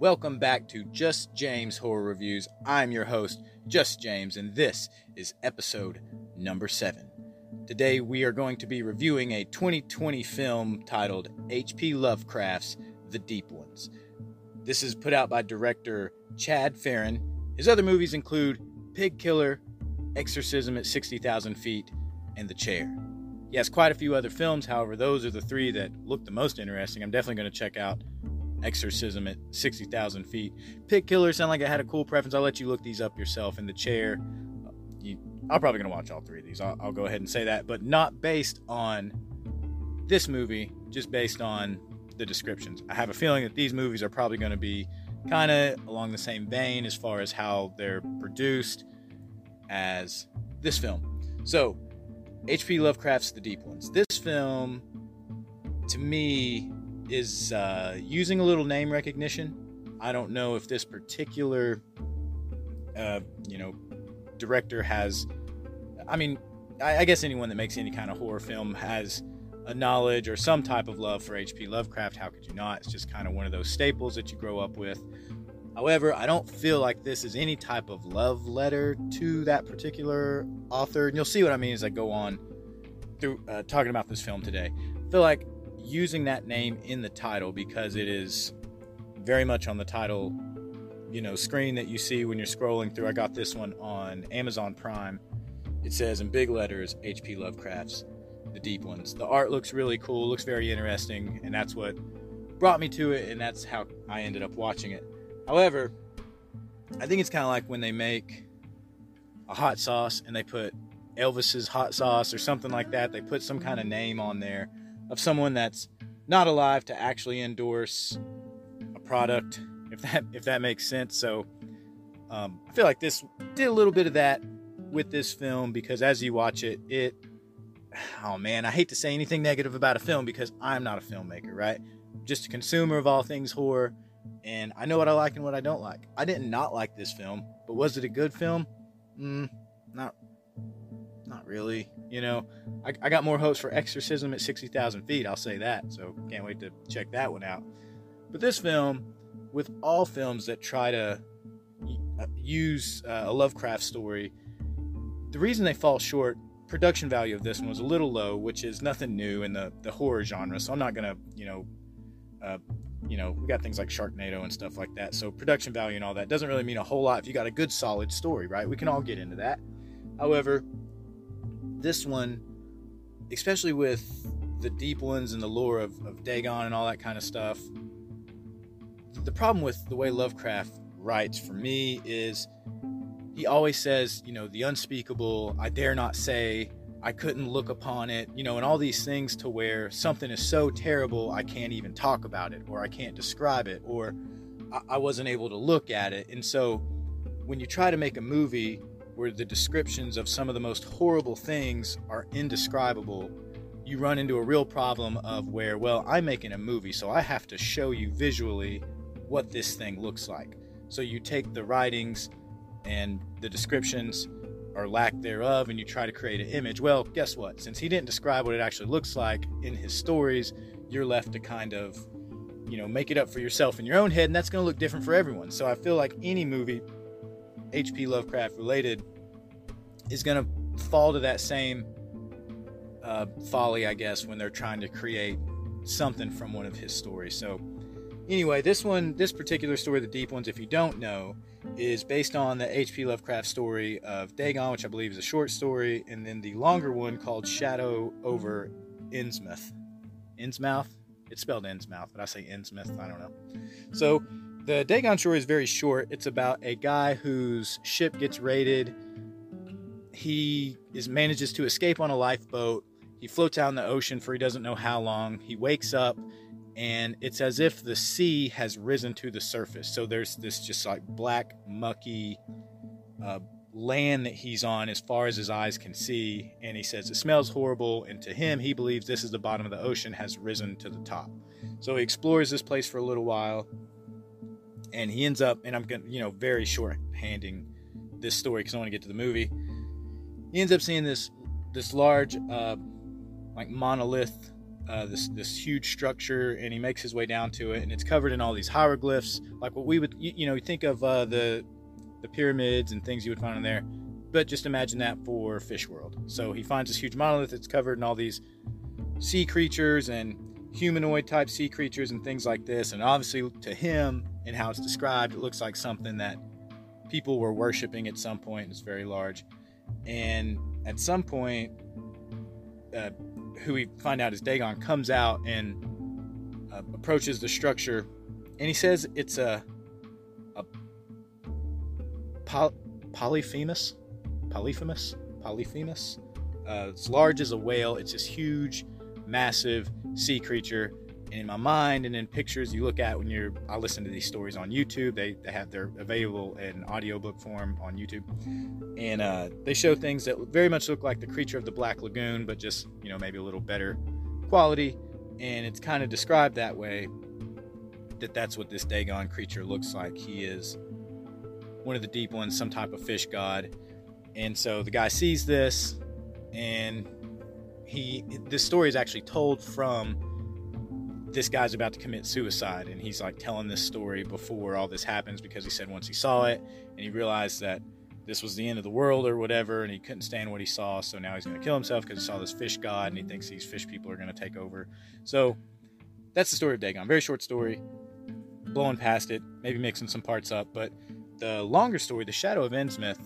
Welcome back to Just James Horror Reviews. I'm your host, Just James, and this is episode number seven. Today we are going to be reviewing a 2020 film titled H.P. Lovecraft's The Deep Ones. This is put out by director Chad Ferrin. His other movies include Pig Killer, Exorcism at 60,000 Feet, and The Chair. He has quite a few other films, however, those are the three that look the most interesting. I'm definitely going to check out Exorcism at 60,000 feet. Pig Killer sound like I had a cool preference. I'll let you look these up yourself. In the chair, you, I'm probably going to watch all three of these. I'll, I'll go ahead and say that, but not based on this movie, just based on the descriptions. I have a feeling that these movies are probably going to be kind of along the same vein as far as how they're produced as this film. So, H.P. Lovecraft's The Deep Ones. This film, to me, is uh, using a little name recognition. I don't know if this particular, uh, you know, director has. I mean, I, I guess anyone that makes any kind of horror film has a knowledge or some type of love for H.P. Lovecraft. How could you not? It's just kind of one of those staples that you grow up with. However, I don't feel like this is any type of love letter to that particular author. And you'll see what I mean as I go on through uh, talking about this film today. I feel like using that name in the title because it is very much on the title, you know, screen that you see when you're scrolling through. I got this one on Amazon Prime. It says in big letters H.P. Lovecraft's The Deep Ones. The art looks really cool, looks very interesting, and that's what brought me to it, and that's how I ended up watching it. However, I think it's kind of like when they make a hot sauce and they put Elvis's hot sauce or something like that. They put some kind of name on there of someone that's not alive to actually endorse a product, if that if that makes sense. So um, I feel like this did a little bit of that with this film because as you watch it, it oh man, I hate to say anything negative about a film because I'm not a filmmaker, right? Just a consumer of all things horror, and I know what I like and what I don't like. I didn't not like this film, but was it a good film? Mm, not really. You know, I, I got more hopes for Exorcism at 60,000 feet, I'll say that. So can't wait to check that one out. But this film, with all films that try to uh, use uh, a Lovecraft story, the reason they fall short, production value of this one was a little low, which is nothing new in the, the horror genre. So I'm not going to, you know, uh, you know, we got things like Sharknado and stuff like that. So production value and all that doesn't really mean a whole lot if you got a good solid story, right? We can all get into that. However, this one, especially with the deep ones and the lore of, of Dagon and all that kind of stuff, the problem with the way Lovecraft writes for me is he always says, you know, the unspeakable, I dare not say, I couldn't look upon it, you know, and all these things to where something is so terrible I can't even talk about it or I can't describe it or I, I wasn't able to look at it. And so when you try to make a movie where the descriptions of some of the most horrible things are indescribable, you run into a real problem of where, well, I'm making a movie, so I have to show you visually what this thing looks like. So you take the writings and the descriptions or lack thereof and you try to create an image. Well, guess what? Since he didn't describe what it actually looks like in his stories, you're left to kind of, you know, make it up for yourself in your own head, and that's going to look different for everyone. So I feel like any movie H.P. Lovecraft related is going to fall to that same uh, folly, I guess, when they're trying to create something from one of his stories. So, anyway, this one, this particular story, The Deep Ones, if you don't know, is based on the H.P. Lovecraft story of Dagon, which I believe is a short story, and then the longer one called Shadow over Innsmouth. Innsmouth? It's spelled Innsmouth, but I say Innsmouth. I don't know. So, the Dagon story is very short. It's about a guy whose ship gets raided. He is manages to escape on a lifeboat. He floats out in the ocean for he doesn't know how long. He wakes up and it's as if the sea has risen to the surface. So there's this just like black, mucky uh, land that he's on as far as his eyes can see. And he says it smells horrible. And to him, he believes this is the bottom of the ocean has risen to the top. So he explores this place for a little while and he ends up and i'm to you know very short handing this story because i want to get to the movie he ends up seeing this this large uh like monolith uh, this this huge structure, and he makes his way down to it, and it's covered in all these hieroglyphs, like what we would you, you know you think of uh, the the pyramids and things you would find in there, but just imagine that for fish world. So he finds this huge monolith that's covered in all these sea creatures and humanoid type sea creatures and things like this, and obviously to him and how it's described, it looks like something that people were worshiping at some point. It's very large, and at some point. Uh, who we find out is Dagon, comes out and uh, approaches the structure, and he says it's a a poly, polyphemus, polyphemus, polyphemus. Uh, it's large as a whale. It's this huge, massive sea creature. In my mind, and in pictures you look at when you're, I listen to these stories on YouTube. They, they have they're available in audiobook form on YouTube, and uh, they show things that very much look like the creature of the Black Lagoon, but just you know maybe a little better quality. And it's kind of described that way. That that's what this Dagon creature looks like. He is one of the deep ones, some type of fish god. And so the guy sees this, and he this story is actually told from this guy's about to commit suicide and he's like telling this story before all this happens because he said once he saw it and he realized that this was the end of the world or whatever and he couldn't stand what he saw so now he's going to kill himself because he saw this fish god and he thinks these fish people are going to take over. So that's the story of dagon. Very short story blowing past it maybe mixing some parts up but the longer story the shadow of innsmouth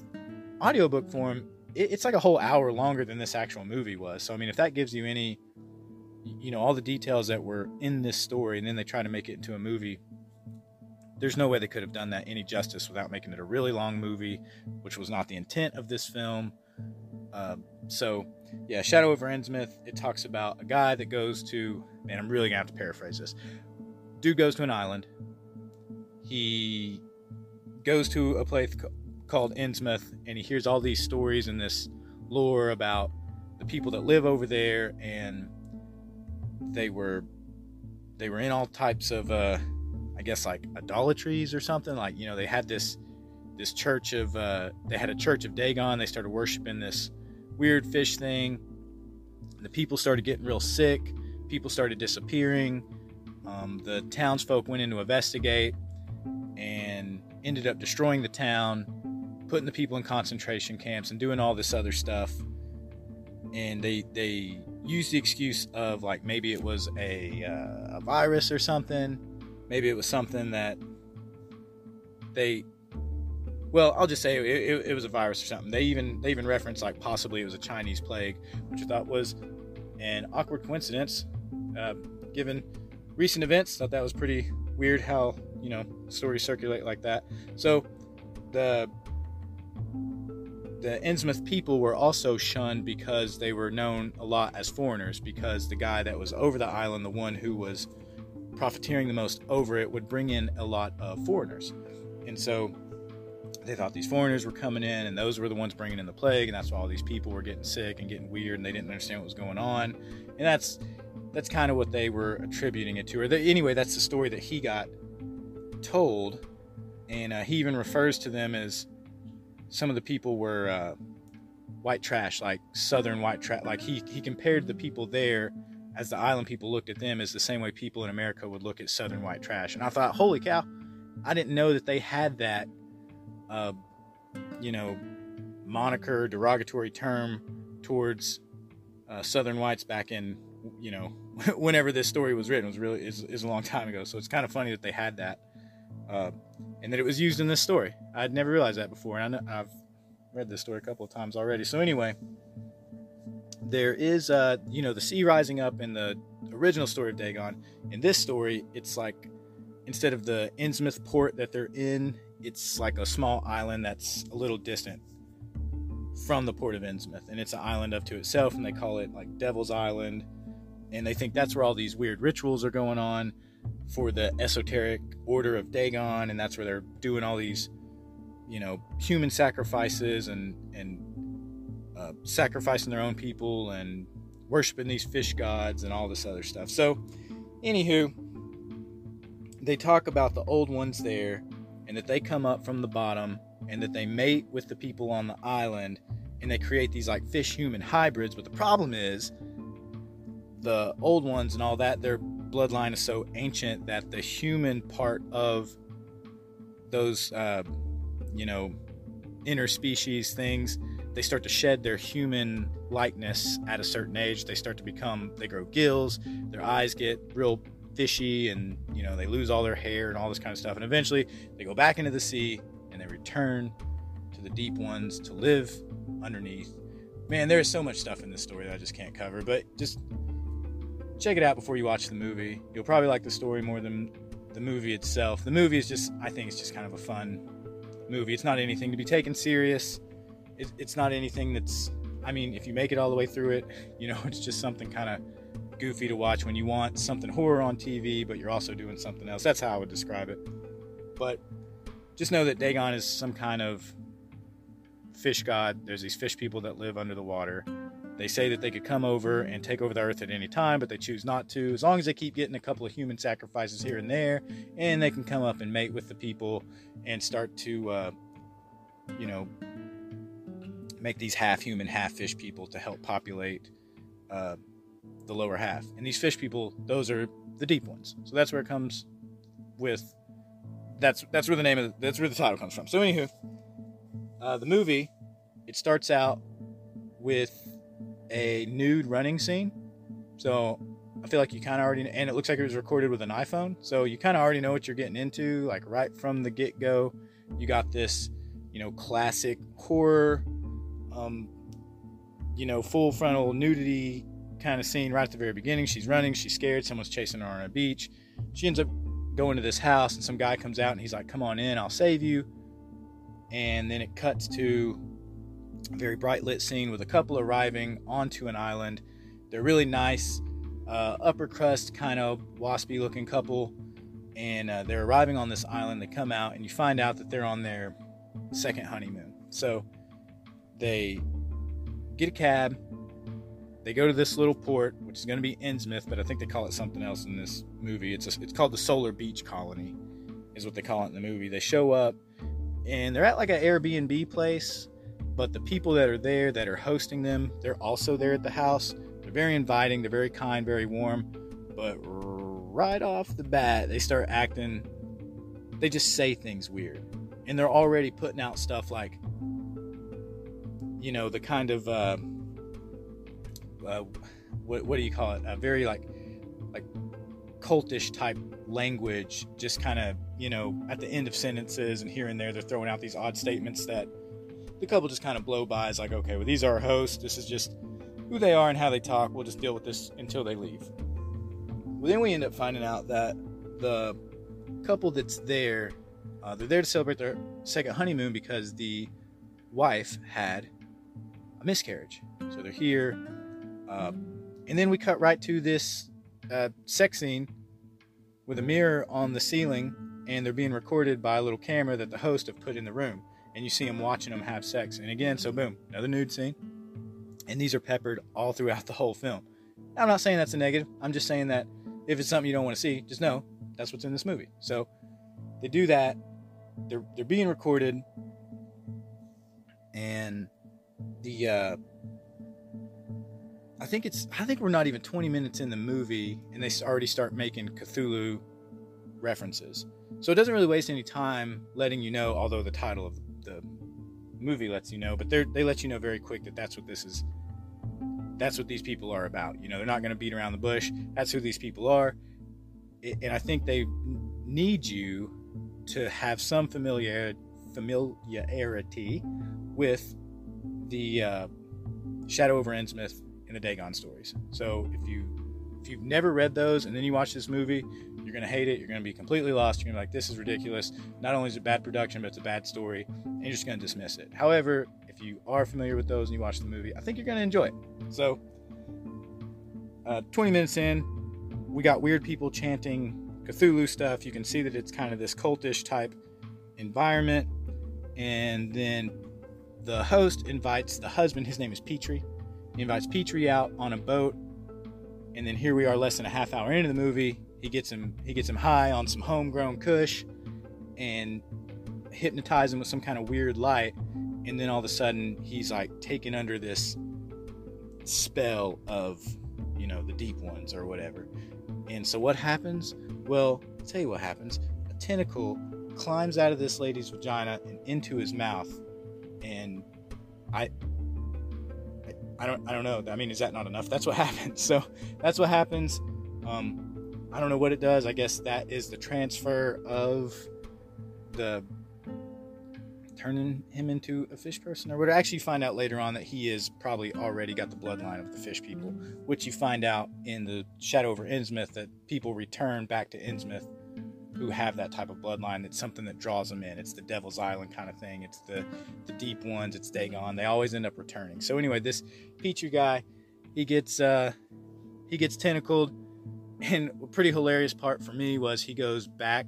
audiobook form it's like a whole hour longer than this actual movie was. So i mean if that gives you any you know all the details that were in this story and then they try to make it into a movie there's no way they could have done that any justice without making it a really long movie which was not the intent of this film. Uh, so yeah shadow over innsmouth it talks about a guy that goes to man i'm really gonna have to paraphrase this. Dude goes to an island. He goes to a place called innsmouth and he hears all these stories and this lore about the people that live over there and they were they were in all types of uh I guess like idolatries or something. Like, you know, they had this this church of uh they had a church of Dagon, they started worshiping this weird fish thing. The people started getting real sick, people started disappearing. Um, the townsfolk went in to investigate and ended up destroying the town, putting the people in concentration camps and doing all this other stuff. And they they use the excuse of like maybe it was a, uh, a virus or something. Maybe it was something that they. Well, I'll just say it, it, it was a virus or something. They even they even referenced like possibly it was a Chinese plague, which I thought was an awkward coincidence, uh, given recent events. Thought that was pretty weird how you know stories circulate like that. So the the Innsmouth people were also shunned because they were known a lot as foreigners, because the guy that was over the island, the one who was profiteering the most over it, would bring in a lot of foreigners. And so they thought these foreigners were coming in, and those were the ones bringing in the plague, and that's why all these people were getting sick and getting weird, and they didn't understand what was going on. And that's that's kind of what they were attributing it to. Or the, anyway, that's the story that he got told, and uh, he even refers to them as some of the people were uh, white trash, like southern white trash. Like he he compared the people there as the island people looked at them as the same way people in America would look at southern white trash. And I thought, holy cow, I didn't know that they had that, uh, you know, moniker derogatory term towards uh, southern whites back in you know whenever this story was written it was really is, is a long time ago so it's kind of funny that they had that uh, and that it was used in this story. I'd never realized that before, and I have read this story a couple of times already. So anyway, there is, uh, you know, the sea rising up in the original story of Dagon. In this story, it's like instead of the Innsmouth port that they're in, it's like a small island that's a little distant from the port of Innsmouth, and it's an island up to itself, and they call it like Devil's Island, and they think that's where all these weird rituals are going on for the esoteric order of Dagon, and that's where they're doing all these, you know, human sacrifices and and uh, sacrificing their own people and worshiping these fish gods and all this other stuff. So, anywho, they talk about the old ones there, and that they come up from the bottom, and that they mate with the people on the island, and they create these like fish human hybrids. But the problem is the old ones and all that, their bloodline is so ancient that the human part of those, uh, you know, interspecies things, they start to shed their human likeness at a certain age. They start to become, they grow gills, their eyes get real fishy, and, you know, they lose all their hair and all this kind of stuff. And eventually they go back into the sea and they return to the deep ones to live underneath. Man, there is so much stuff in this story that I just can't cover, but just check it out before you watch the movie. You'll probably like the story more than the movie itself. The movie is just, I think it's just kind of a fun movie. It's not anything to be taken serious. It, it's not anything that's, I mean, if you make it all the way through it, you know, it's just something kind of goofy to watch when you want something horror on TV, but you're also doing something else. That's how I would describe it. But just know that Dagon is some kind of fish god. There's these fish people that live under the water. They say that they could come over and take over the earth at any time, but they choose not to. As long as they keep getting a couple of human sacrifices here and there, and they can come up and mate with the people and start to, uh, you know, make these half human, half fish people to help populate uh, the lower half. And these fish people, those are the deep ones. So that's where it comes with. That's that's where the name of that's where the title comes from. So anywho, uh, the movie it starts out with a nude running scene. So I feel like you kind of already, and it looks like it was recorded with an iPhone. So you kind of already know what you're getting into, like right from the get go. You got this, you know, classic horror, um, you know, full frontal nudity kind of scene right at the very beginning. She's running, she's scared, someone's chasing her on a beach. She ends up going to this house, and some guy comes out and he's like, Come on in, I'll save you. And then it cuts to very bright lit scene with a couple arriving onto an island. They're really nice, uh, upper crust kind of waspy looking couple, and uh, they're arriving on this island. They come out, and you find out that they're on their second honeymoon. So they get a cab. They go to this little port, which is going to be Innsmouth, but I think they call it something else in this movie. It's a, it's called the Solar Beach Colony, is what they call it in the movie. They show up, and they're at like an Airbnb place but the people that are there that are hosting them, they're also there at the house. They're very inviting, they're very kind, very warm, but right off the bat, they start acting, they just say things weird. And they're already putting out stuff like, you know, the kind of, uh, uh, what, what do you call it? A very like, like cultish type language, just kind of, you know, at the end of sentences and here and there, they're throwing out these odd statements that the couple just kind of blow by. It's like, okay, well, these are our hosts. This is just who they are and how they talk. We'll just deal with this until they leave. Well, then we end up finding out that the couple that's there, uh, they're there to celebrate their second honeymoon because the wife had a miscarriage. So they're here. Uh, and then we cut right to this uh, sex scene with a mirror on the ceiling, and they're being recorded by a little camera that the host have put in the room and you see them watching them have sex. And again, so boom, another nude scene. And these are peppered all throughout the whole film. I'm not saying that's a negative. I'm just saying that if it's something you don't want to see, just know that's what's in this movie. So they do that. They're they're being recorded, and the uh, I think it's I think we're not even 20 minutes in the movie, and they already start making Cthulhu references. So it doesn't really waste any time letting you know, although the title of the movie lets you know, but they they let you know very quick that that's what this is. That's what these people are about. You know, they're not going to beat around the bush. That's who these people are, and I think they need you to have some familiar familiarity with the uh, Shadow over Innsmouth and the Dagon stories. So if you if you've never read those and then you watch this movie, you're going to hate it. You're going to be completely lost. You're going to be like, this is ridiculous. Not only is it bad production, but it's a bad story. And you're just going to dismiss it. However, if you are familiar with those and you watch the movie, I think you're going to enjoy it. So, uh, 20 minutes in, we got weird people chanting Cthulhu stuff. You can see that it's kind of this cultish type environment. And then the host invites the husband, his name is Petrie. He invites Petrie out on a boat. And then here we are, less than a half hour into the movie. He gets him he gets him high on some homegrown kush and hypnotize him with some kind of weird light and then all of a sudden he's like taken under this spell of you know, the deep ones or whatever. And so what happens? Well, I'll tell you what happens. A tentacle climbs out of this lady's vagina and into his mouth. And I I don't I don't know. I mean, is that not enough? That's what happens. So that's what happens. Um, I don't know what it does. I guess that is the transfer of the turning him into a fish person or would actually find out later on that he is probably already got the bloodline of the fish people which you find out in the shadow over innsmouth that people return back to innsmouth who have that type of bloodline it's something that draws them in. It's the devil's island kind of thing. It's the the deep ones. It's dagon. They always end up returning. So anyway this petrie guy he gets uh he gets tentacled. And a pretty hilarious part for me was he goes back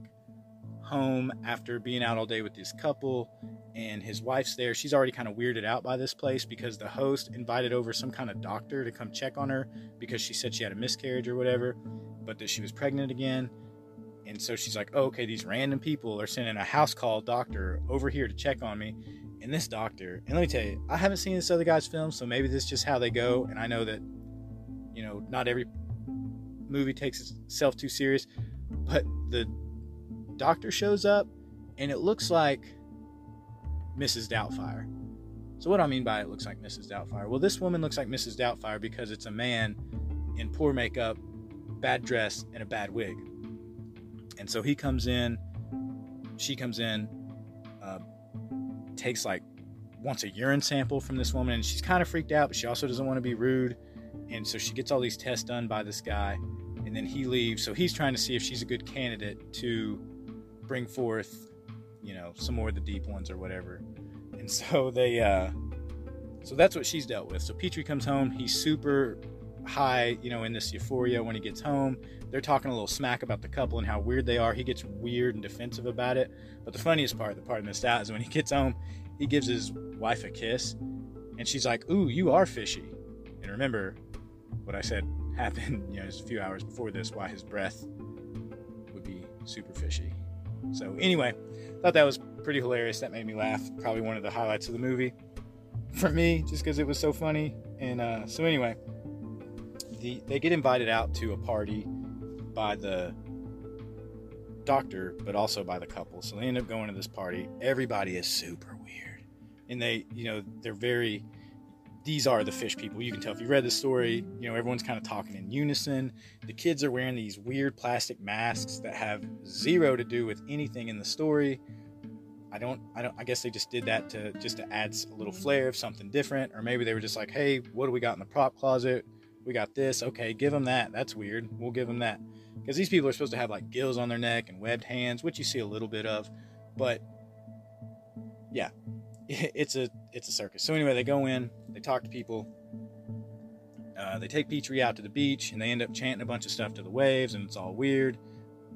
home after being out all day with this couple and his wife's there. She's already kind of weirded out by this place because the host invited over some kind of doctor to come check on her because she said she had a miscarriage or whatever, but that she was pregnant again. And so she's like, oh, okay, these random people are sending a house call doctor over here to check on me. And this doctor, and let me tell you, I haven't seen this other guy's film, so maybe this is just how they go. And I know that, you know, not every movie takes itself too serious, but the doctor shows up and it looks like Mrs. Doubtfire. So, what do I mean by it looks like Mrs. Doubtfire? Well, this woman looks like Mrs. Doubtfire because it's a man in poor makeup, bad dress, and a bad wig. And so he comes in, she comes in, uh, takes like wants a urine sample from this woman, and she's kind of freaked out, but she also doesn't want to be rude. And so she gets all these tests done by this guy, and then he leaves. So he's trying to see if she's a good candidate to bring forth you know some more of the deep ones or whatever and so they uh so that's what she's dealt with so petrie comes home he's super high you know in this euphoria when he gets home they're talking a little smack about the couple and how weird they are he gets weird and defensive about it but the funniest part the part I missed out is when he gets home he gives his wife a kiss and she's like ooh you are fishy and remember what i said happened you know just a few hours before this why his breath would be super fishy so anyway thought that was pretty hilarious. That made me laugh. Probably one of the highlights of the movie for me, just because it was so funny. And uh, so anyway, the they get invited out to a party by the doctor, but also by the couple. So they end up going to this party. Everybody is super weird, and they, you know, they're very. These are the fish people. You can tell if you read the story. You know, everyone's kind of talking in unison. The kids are wearing these weird plastic masks that have zero to do with anything in the story. I don't, I don't, I guess they just did that to just to add a little flair of something different, or maybe they were just like, hey, what do we got in the prop closet? We got this. Okay, give them that. That's weird. We'll give them that because these people are supposed to have like gills on their neck and webbed hands, which you see a little bit of, but yeah, it's a it's a circus. So anyway, they go in, they talk to people, uh, they take Petrie out to the beach, and they end up chanting a bunch of stuff to the waves, and it's all weird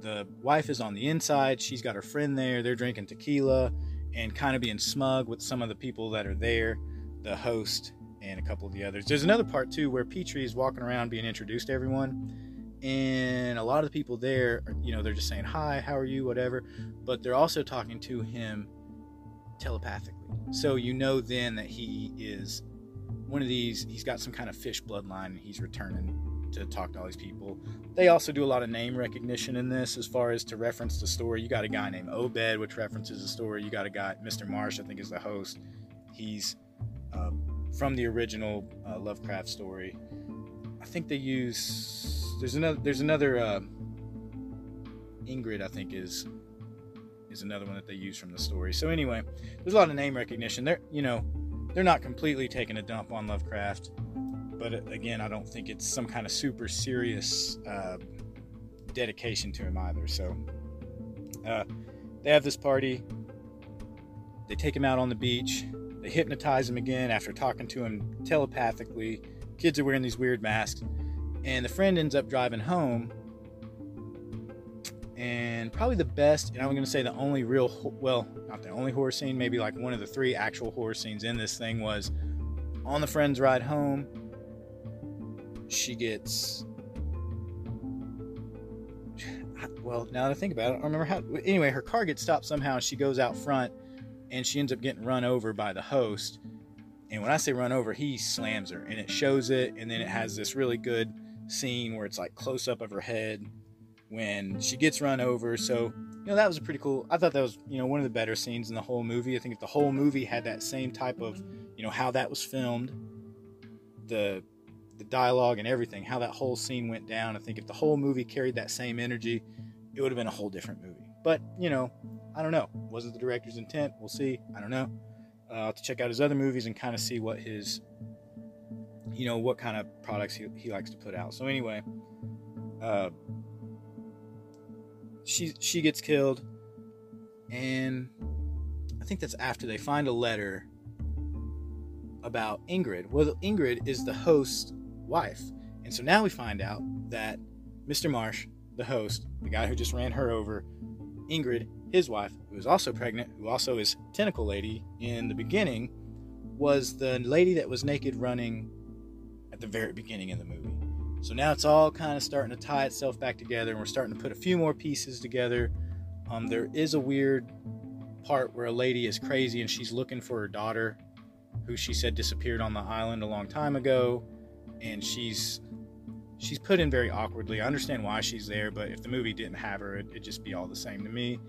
the wife is on the inside. She's got her friend there. They're drinking tequila and kind of being smug with some of the people that are there, the host and a couple of the others. There's another part too where Petrie is walking around being introduced to everyone. And a lot of the people there, you know, they're just saying, Hi, how are you? Whatever. But they're also talking to him telepathically. So you know then that he is one of these, he's got some kind of fish bloodline and he's returning to talk to all these people. They also do a lot of name recognition in this as far as to reference the story. You got a guy named Obed, which references the story. You got a guy, Mr. Marsh, I think is the host. He's uh, from the original uh, Lovecraft story. I think they use there's another there's another uh, Ingrid I think is is another one that they use from the story. So anyway, there's a lot of name recognition. They're you know they're not completely taking a dump on Lovecraft but uh, again, I don't think it's some kind of super serious uh, dedication to him either. So uh, they have this party. They take him out on the beach. They hypnotize him again after talking to him telepathically. Kids are wearing these weird masks. And the friend ends up driving home. And probably the best, and I'm going to say the only real, well, not the only horror scene, maybe like one of the three actual horror scenes in this thing was on the friend's ride home she gets well now that i think about it i don't remember how anyway her car gets stopped somehow she goes out front and she ends up getting run over by the host and when i say run over he slams her and it shows it and then it has this really good scene where it's like close up of her head when she gets run over. So, you know, that was a pretty cool. I thought that was, you know, one of the better scenes in the whole movie. I think if the whole movie had that same type of, you know, how that was filmed, the the dialogue and everything, how that whole scene went down. I think if the whole movie carried that same energy, it would have been a whole different movie. But, you know, I don't know. Was it the director's intent? We'll see. I don't know. Uh, to check out his other movies and kind of see what his, you know, what kind of products he, he likes to put out. So, anyway, uh, she she gets killed, and I think that's after they find a letter about Ingrid. Well, Ingrid is the host's wife, and so now we find out that Mr. Marsh, the host, the guy who just ran her over, Ingrid, his wife, who is also pregnant, who also is tentacle lady in the beginning, was the lady that was naked running at the very beginning of the movie. So now it's all kind of starting to tie itself back together, and we're starting to put a few more pieces together. Um, there is a weird part where a lady is crazy and she's looking for her daughter, who she said disappeared on the island a long time ago, and she's she's put in very awkwardly. I understand why she's there, but if the movie didn't have her, it, it'd just be all the same to me.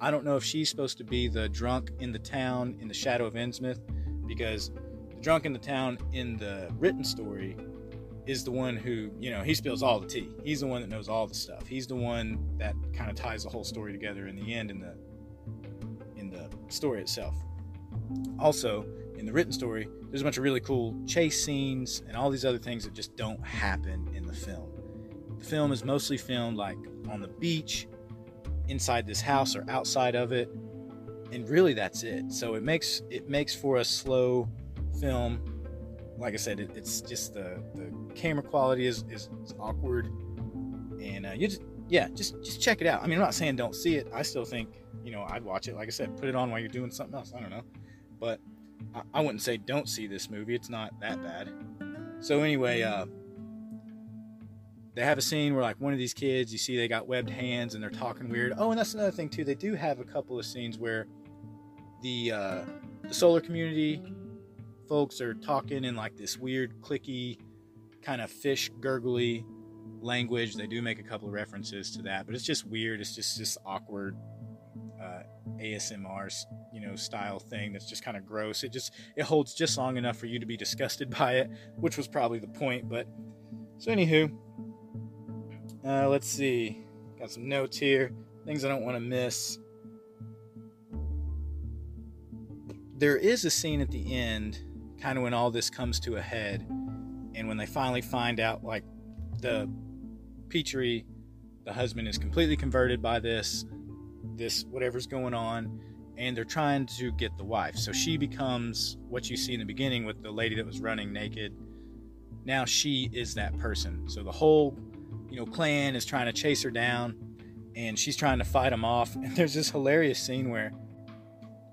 I don't know if she's supposed to be the drunk in the town in the Shadow of Innsmouth, because the drunk in the town in the written story is the one who, you know, he spills all the tea. He's the one that knows all the stuff. He's the one that kind of ties the whole story together in the end in the in the story itself. Also, in the written story, there's a bunch of really cool chase scenes and all these other things that just don't happen in the film. The film is mostly filmed like on the beach, inside this house or outside of it, and really that's it. So it makes it makes for a slow film like I said, it, it's just the the camera quality is is, is awkward, and uh, you just yeah, just just check it out. I mean, I'm not saying don't see it. I still think you know I'd watch it. Like I said, put it on while you're doing something else. I don't know, but I, I wouldn't say don't see this movie. It's not that bad. So anyway, uh, they have a scene where like one of these kids, you see they got webbed hands and they're talking weird. Oh, and that's another thing too. They do have a couple of scenes where the uh, the solar community folks are talking in like this weird clicky kind of fish gurgly language they do make a couple of references to that but it's just weird it's just this awkward uh, asmr you know style thing that's just kind of gross it just it holds just long enough for you to be disgusted by it which was probably the point but so anywho uh, let's see. Got some notes here. Things i don't want to miss. There is a scene at the end kind of when all this comes to a head and when they finally find out like the Petrie the husband is completely converted by this this whatever's going on and they're trying to get the wife. So she becomes what you see in the beginning with the lady that was running naked. Now she is that person. So the whole you know clan is trying to chase her down and she's trying to fight them off and there's this hilarious scene where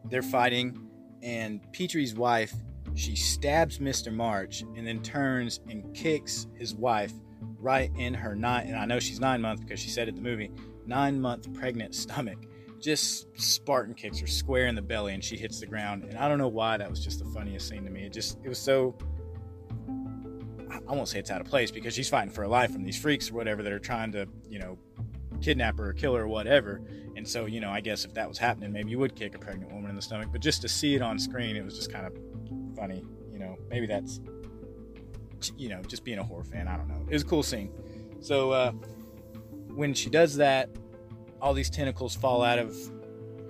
they're fighting and Petrie's wife she stabs Mr. Marsh and then turns and kicks his wife right in her nine, and I know she's nine months because she said it in the movie, nine month pregnant stomach. Just Spartan kicks her square in the belly and she hits the ground. And I don't know why that was just the funniest scene to me. It just, it was so, I won't say it's out of place because she's fighting for her life from these freaks or whatever that are trying to, you know, kidnap her or kill her or whatever. And so, you know, I guess if that was happening, maybe you would kick a pregnant woman in the stomach. But just to see it on screen, it was just kind of funny. You know, maybe that's you know just being a horror fan. I don't know. It was a cool scene. So uh, when she does that, all these tentacles fall out of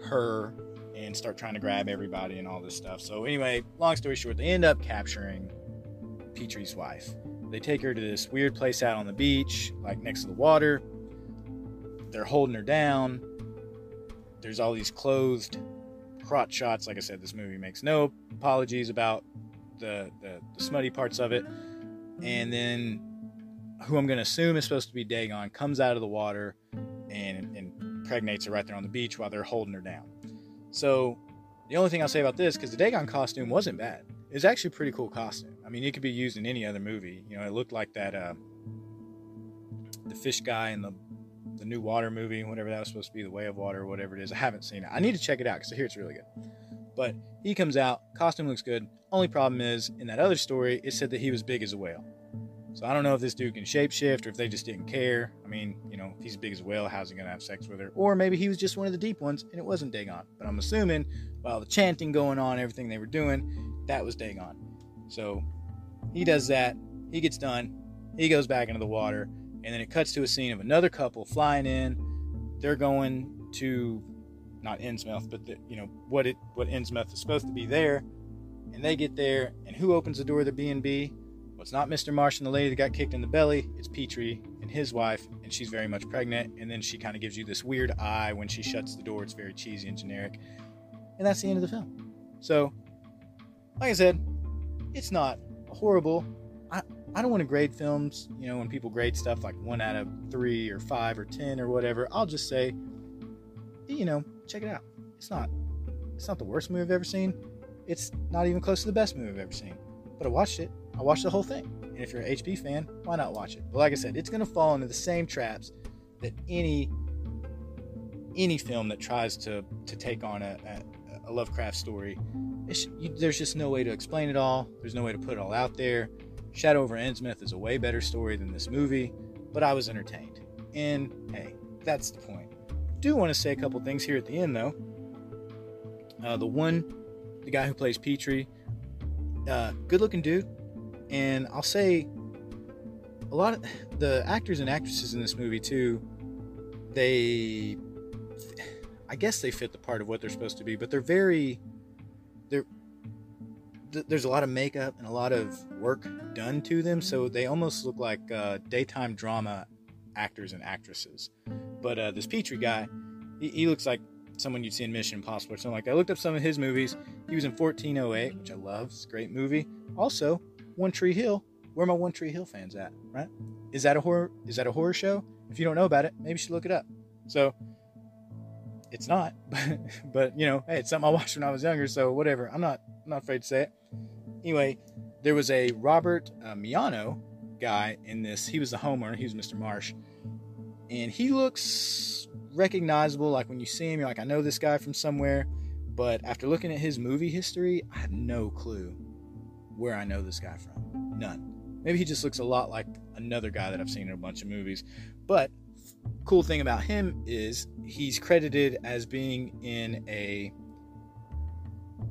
her and start trying to grab everybody and all this stuff. So anyway, long story short, they end up capturing Petrie's wife. They take her to this weird place out on the beach, like next to the water. They're holding her down. There's all these clothed crotch shots. Like I said, this movie makes no apologies about the, the, the smutty parts of it. And then who I'm going to assume is supposed to be Dagon comes out of the water and, and impregnates her right there on the beach while they're holding her down. So the only thing I'll say about this, because the Dagon costume wasn't bad. It's actually a pretty cool costume. I mean, it could be used in any other movie. You know, it looked like that uh, the fish guy in the the new water movie, whatever that was supposed to be, The Way of Water, whatever it is. I haven't seen it. I need to check it out because I hear it's really good. But he comes out, costume looks good. Only problem is, in that other story, it said that he was big as a whale. So I don't know if this dude can shapeshift or if they just didn't care. I mean, you know, if he's big as a whale, how's he gonna have sex with her? Or maybe he was just one of the deep ones and it wasn't Dagon. But I'm assuming while the chanting going on, everything they were doing, that was Dagon. So he does that. He gets done. He goes back into the water, and then it cuts to a scene of another couple flying in. They're going to not Innsmouth, but the, you know what it what Innsmouth is supposed to be there. And they get there, and who opens the door of the B and B? Well, it's not Mr. Marsh and the lady that got kicked in the belly. It's Petrie and his wife, and she's very much pregnant. And then she kind of gives you this weird eye when she shuts the door. It's very cheesy and generic, and that's the end of the film. So, like I said, it's not horrible. I, I don't want to grade films, you know, when people grade stuff like one out of three or five or ten or whatever. I'll just say, you know, check it out. It's not it's not the worst movie I've ever seen. It's not even close to the best movie I've ever seen. But I watched it. I watched the whole thing. And if you're an HP fan, why not watch it? But like I said, it's gonna fall into the same traps that any any film that tries to to take on a, a, a Lovecraft story. You, there's just no way to explain it all. There's no way to put it all out there. Shadow over Innsmouth is a way better story than this movie, but I was entertained. And hey, that's the point. Do want to say a couple things here at the end though. Uh, the one, the guy who plays Petrie, uh, good looking dude, and I'll say a lot of the actors and actresses in this movie too. They, I guess they fit the part of what they're supposed to be, but they're very, there's a lot of makeup and a lot of work done to them, so they almost look like uh, daytime drama actors and actresses. But uh, this Petrie guy, he, he, looks like someone you'd see in Mission Impossible or something like that. I looked up some of his movies. He was in 1408, which I love. It's a great movie. Also, One Tree Hill. Where are my One Tree Hill fans at? Right? Is that a horror? Is that a horror show? If you don't know about it, maybe you should look it up. So it's not, but but you know, hey, it's something I watched when I was younger. So whatever. I'm not I'm not afraid to say it. Anyway, there was a Robert uh, Miano guy in this. He was the homeowner. He was Mr. Marsh, and he looks recognizable. Like when you see him, you're like, I know this guy from somewhere. But after looking at his movie history, I have no clue where I know this guy from. None. Maybe he just looks a lot like another guy that I've seen in a bunch of movies. But cool thing about him is he's credited as being in a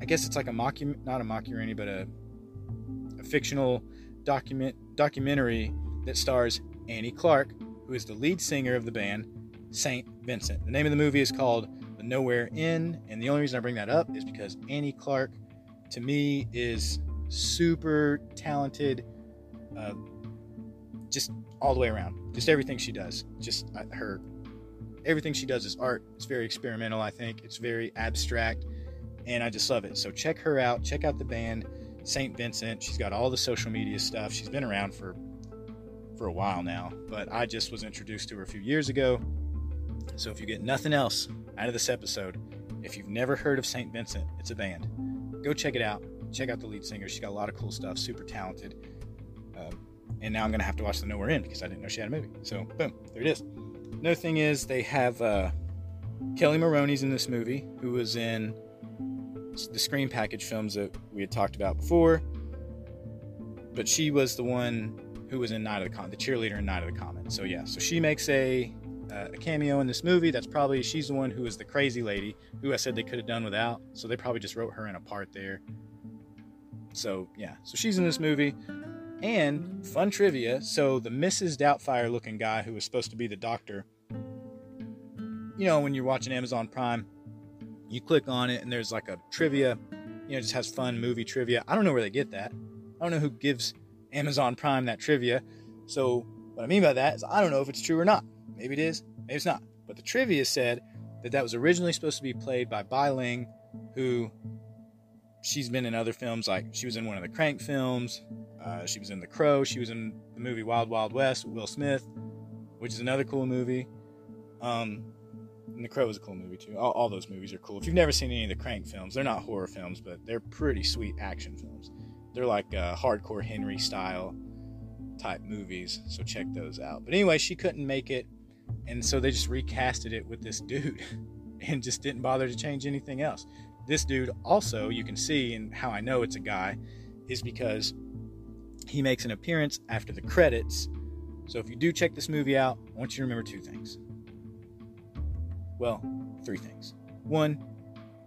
I guess it's like a mockumentary, not a mockumentary, but a, a fictional document documentary that stars Annie Clark, who is the lead singer of the band Saint Vincent. The name of the movie is called The Nowhere Inn, and the only reason I bring that up is because Annie Clark, to me, is super talented, uh, just all the way around. Just everything she does, just uh, her, everything she does is art. It's very experimental. I think it's very abstract and I just love it. So check her out. Check out the band St. Vincent. She's got all the social media stuff. She's been around for for a while now, but I just was introduced to her a few years ago. So if you get nothing else out of this episode, if you've never heard of St. Vincent, it's a band. Go check it out. Check out the lead singer. She's got a lot of cool stuff. Super talented. Um, and now I'm gonna have to watch the Nowhere Inn because I didn't know she had a movie. So boom, there it is. Another thing is they have uh, Kelli Maroney's in this movie, who was in the screen package films that we had talked about before. But she was the one who was in Night of the Comet, the cheerleader in Night of the Comet. So yeah, so she makes a uh, a cameo in this movie. That's probably she's the one who is the crazy lady who I said they could have done without. So they probably just wrote her in a part there. So yeah, so she's in this movie. And fun trivia: so the Mrs. Doubtfire looking guy who was supposed to be the doctor. You know, when you're watching Amazon Prime, you click on it and there's like a trivia, you know, just has fun movie trivia. I don't know where they get that. I don't know who gives Amazon Prime that trivia. So what I mean by that is I don't know if it's true or not. Maybe it is, maybe it's not. But the trivia said that that was originally supposed to be played by Bai Ling, who she's been in other films like she was in one of the Crank films. Uh, she was in The Crow. She was in the movie Wild Wild West with Will Smith, which is another cool movie. Um, and The Crow is a cool movie too. All, all, those movies are cool. If you've never seen any of the Crank films, they're not horror films, but they're pretty sweet action films. They're like uh, hardcore Henry style type movies, so check those out. But anyway, she couldn't make it, and so they just recasted it with this dude, and just didn't bother to change anything else. This dude also, you can see, and how I know it's a guy, is because he makes an appearance after the credits. So if you do check this movie out, I want you to remember two things. Well, three things. One,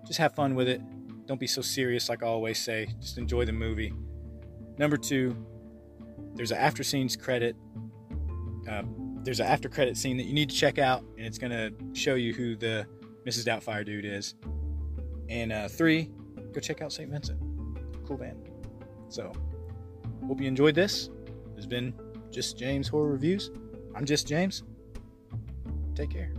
just have fun with it. Don't be so serious, like I always say. Just enjoy the movie. Number two, there's an after scenes credit. Uh, there's an after credit scene that you need to check out, and it's gonna show you who the Mrs. Doubtfire dude is. And uh, three, go check out St. Vincent. Cool band. So, hope you enjoyed this. Has been Just James Horror Reviews. I'm Just James. Take care.